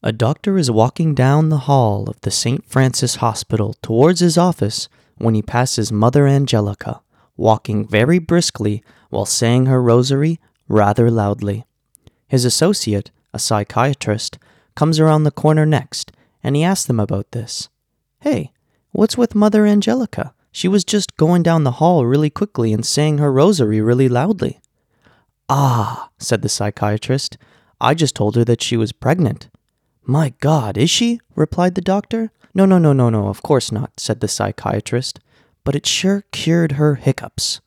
A doctor is walking down the hall of the St. Francis Hospital towards his office when he passes Mother Angelica, walking very briskly while saying her rosary rather loudly. His associate, a psychiatrist, comes around the corner next and he asks them about this. Hey, what's with Mother Angelica? She was just going down the hall really quickly and saying her rosary really loudly. Ah, said the psychiatrist, I just told her that she was pregnant. My God, is she? replied the doctor. No, no, no, no, no, of course not, said the psychiatrist. But it sure cured her hiccups.